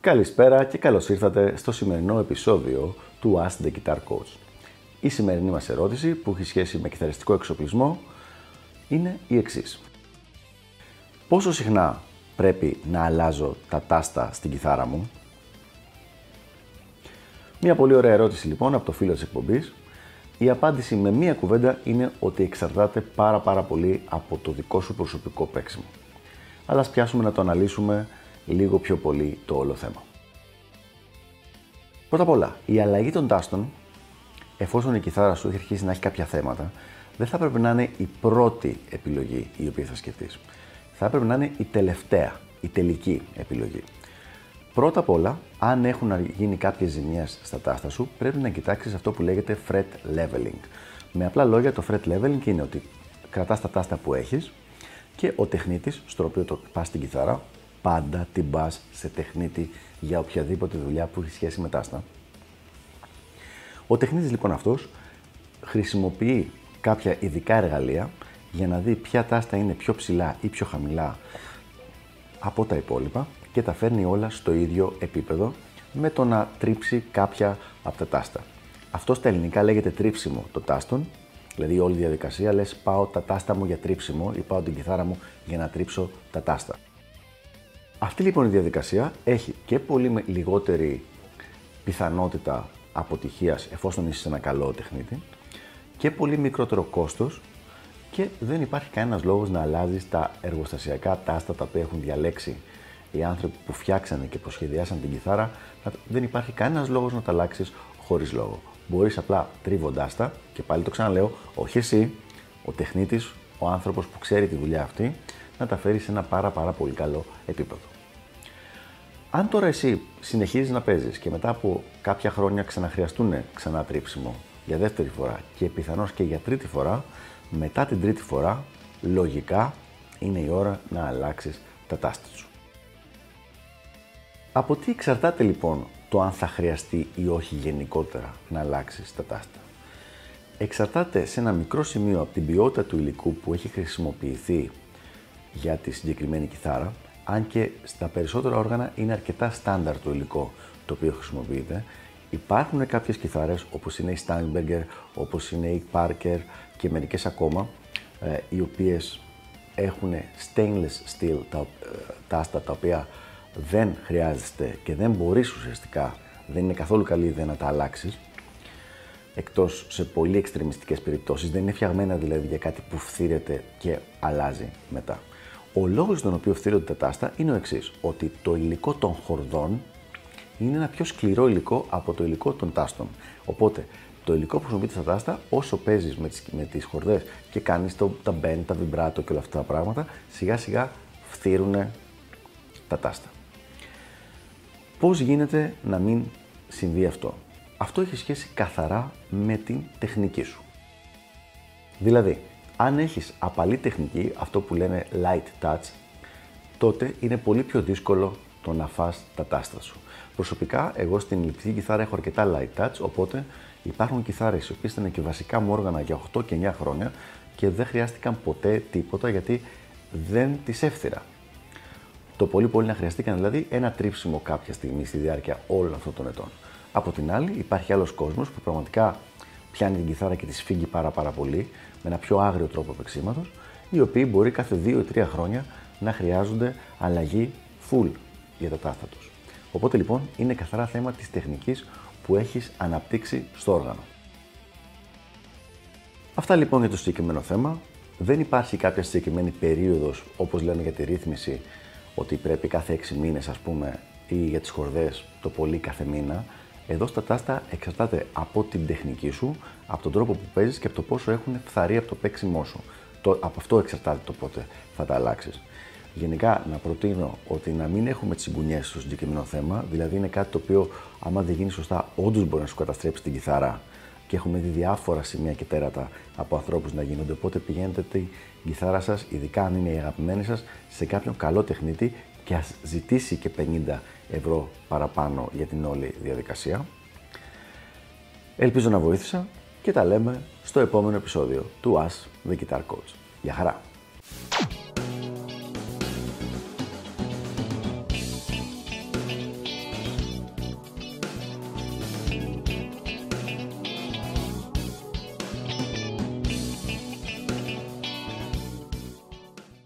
Καλησπέρα και καλώς ήρθατε στο σημερινό επεισόδιο του Ask the Guitar Coach. Η σημερινή μας ερώτηση που έχει σχέση με κιθαριστικό εξοπλισμό είναι η εξής. Πόσο συχνά πρέπει να αλλάζω τα τάστα στην κιθάρα μου; Μια πολύ ωραία ερώτηση λοιπόν από το φίλο της εκπομπής. Η απάντηση με μία κουβέντα είναι ότι εξαρτάται πάρα πάρα πολύ από το δικό σου προσωπικό παίξιμο. Αλλά ας πιάσουμε να το αναλύσουμε λίγο πιο πολύ το όλο θέμα. Πρώτα απ' όλα, η αλλαγή των τάστων, εφόσον η κιθάρα σου έχει αρχίσει να έχει κάποια θέματα, δεν θα πρέπει να είναι η πρώτη επιλογή η οποία θα σκεφτείς. Θα έπρεπε να είναι η τελευταία, η τελική επιλογή. Πρώτα απ' όλα, αν έχουν γίνει κάποιες ζημιές στα τάστα σου, πρέπει να κοιτάξεις αυτό που λέγεται fret leveling. Με απλά λόγια, το fret leveling είναι ότι κρατάς τα τάστα που έχεις και ο τεχνίτης, στο οποίο το πας στην κιθάρα, πάντα την πας σε τεχνίτη για οποιαδήποτε δουλειά που έχει σχέση με τάστα. Ο τεχνίτης λοιπόν αυτός χρησιμοποιεί κάποια ειδικά εργαλεία για να δει ποια τάστα είναι πιο ψηλά ή πιο χαμηλά από τα υπόλοιπα και τα φέρνει όλα στο ίδιο επίπεδο με το να τρίψει κάποια από τα τάστα. Αυτό στα ελληνικά λέγεται τρίψιμο το τάστον, δηλαδή όλη η διαδικασία λες πάω τα τάστα μου για τρίψιμο ή πάω την κιθάρα μου για να τρίψω τα τάστα. Αυτή λοιπόν η διαδικασία έχει και πολύ λιγότερη πιθανότητα αποτυχίας εφόσον είσαι ένα καλό τεχνίτη και πολύ μικρότερο κόστος και δεν υπάρχει κανένας λόγος να αλλάζεις τα εργοστασιακά τάστα τα οποία έχουν διαλέξει οι άνθρωποι που φτιάξανε και προσχεδιάσαν την κιθάρα, δεν υπάρχει κανένας λόγος να τα αλλάξεις χωρίς λόγο. Μπορείς απλά τρίβοντάς τα και πάλι το ξαναλέω, όχι εσύ, ο τεχνίτης, ο άνθρωπος που ξέρει τη δουλειά αυτή, να τα φέρει σε ένα πάρα πάρα πολύ καλό επίπεδο. Αν τώρα εσύ συνεχίζεις να παίζεις και μετά από κάποια χρόνια ξαναχρειαστούν ξανά τρίψιμο για δεύτερη φορά και πιθανώς και για τρίτη φορά, μετά την τρίτη φορά, λογικά είναι η ώρα να αλλάξεις τα τάστα σου. Από τι εξαρτάται λοιπόν το αν θα χρειαστεί ή όχι γενικότερα να αλλάξεις τα τάστα; Εξαρτάται σε ένα μικρό σημείο από την ποιότητα του υλικού που έχει χρησιμοποιηθεί για τη συγκεκριμένη κιθάρα, αν και στα περισσότερα όργανα είναι αρκετά στάνταρ το υλικό το οποίο χρησιμοποιείται. Υπάρχουν κάποιες κιθάρες όπως είναι η Steinberger, όπως είναι η Parker και μερικές ακόμα, ε, οι οποίες έχουν stainless steel τα, ε, τάστα τα οποία δεν χρειάζεται και δεν μπορείς ουσιαστικά, δεν είναι καθόλου καλή ιδέα να τα αλλάξεις, εκτός σε πολύ εξτρεμιστικές περιπτώσεις, δεν είναι φτιαγμένα δηλαδή για κάτι που φθήρεται και αλλάζει μετά. Ο λόγος για τον οποίο φτύρονται τα τάστα είναι ο εξής: Ότι το υλικό των χορδών είναι ένα πιο σκληρό υλικό από το υλικό των τάστων. Οπότε, το υλικό που χρησιμοποιείται στα τάστα, όσο παίζεις με τις με τις χορδές και κάνεις τα bend, τα vibrato και όλα αυτά τα πράγματα, σιγά σιγά φθύρουν τα τάστα. Πώς γίνεται να μην συμβεί αυτό; Αυτό έχει σχέση καθαρά με την τεχνική σου. Δηλαδή, αν έχεις απαλή τεχνική, αυτό που λένε light touch, τότε είναι πολύ πιο δύσκολο το να φας τα τάστα σου. Προσωπικά, εγώ στην ηλεκτρική κιθάρα έχω αρκετά light touch, οπότε υπάρχουν κιθάρες οι οποίες ήταν και βασικά μου όργανα για 8 και 9 χρόνια και δεν χρειάστηκαν ποτέ τίποτα γιατί δεν τις έφθυρα. Το πολύ πολύ να χρειαστήκαν δηλαδή ένα τρίψιμο κάποια στιγμή στη διάρκεια όλων αυτών των ετών. Από την άλλη, υπάρχει άλλος κόσμος που πραγματικά πιάνει την κιθάρα και τη σφίγγει πάρα, πάρα πολύ με ένα πιο άγριο τρόπο παίξήματο, οι οποίοι μπορεί κάθε 2 ή 3 χρόνια να χρειάζονται αλλαγή full για τα τάστα τους. Οπότε λοιπόν είναι καθαρά θέμα της τεχνικής που έχεις αναπτύξει στο όργανο. Αυτά λοιπόν για το συγκεκριμένο θέμα. Δεν υπάρχει κάποια συγκεκριμένη περίοδος, όπως λένε για τη ρύθμιση, ότι πρέπει κάθε 6 μήνες, ας πούμε, ή για τις χορδές το πολύ κάθε μήνα. Εδώ στα τάστα εξαρτάται από την τεχνική σου, από τον τρόπο που παίζεις και από το πόσο έχουν φθαρεί από το παίξιμό σου. Το, από αυτό εξαρτάται το πότε θα τα αλλάξεις. Γενικά, να προτείνω ότι να μην έχουμε τσιγκουνιές στο συγκεκριμένο θέμα, δηλαδή είναι κάτι το οποίο, άμα δεν γίνει σωστά, όντως μπορεί να σου καταστρέψει την κιθάρα και έχουμε δει διάφορα σημεία και τέρατα από ανθρώπους να γίνονται. Οπότε πηγαίνετε την κιθάρα σας, ειδικά αν είναι η αγαπημένη σας, σε κάποιον καλό τεχνίτη και ας ζητήσει και 50 ευρώ παραπάνω για την όλη διαδικασία. Ελπίζω να βοήθησα και τα λέμε στο επόμενο επεισόδιο του As The Guitar Coach. Γεια χαρά!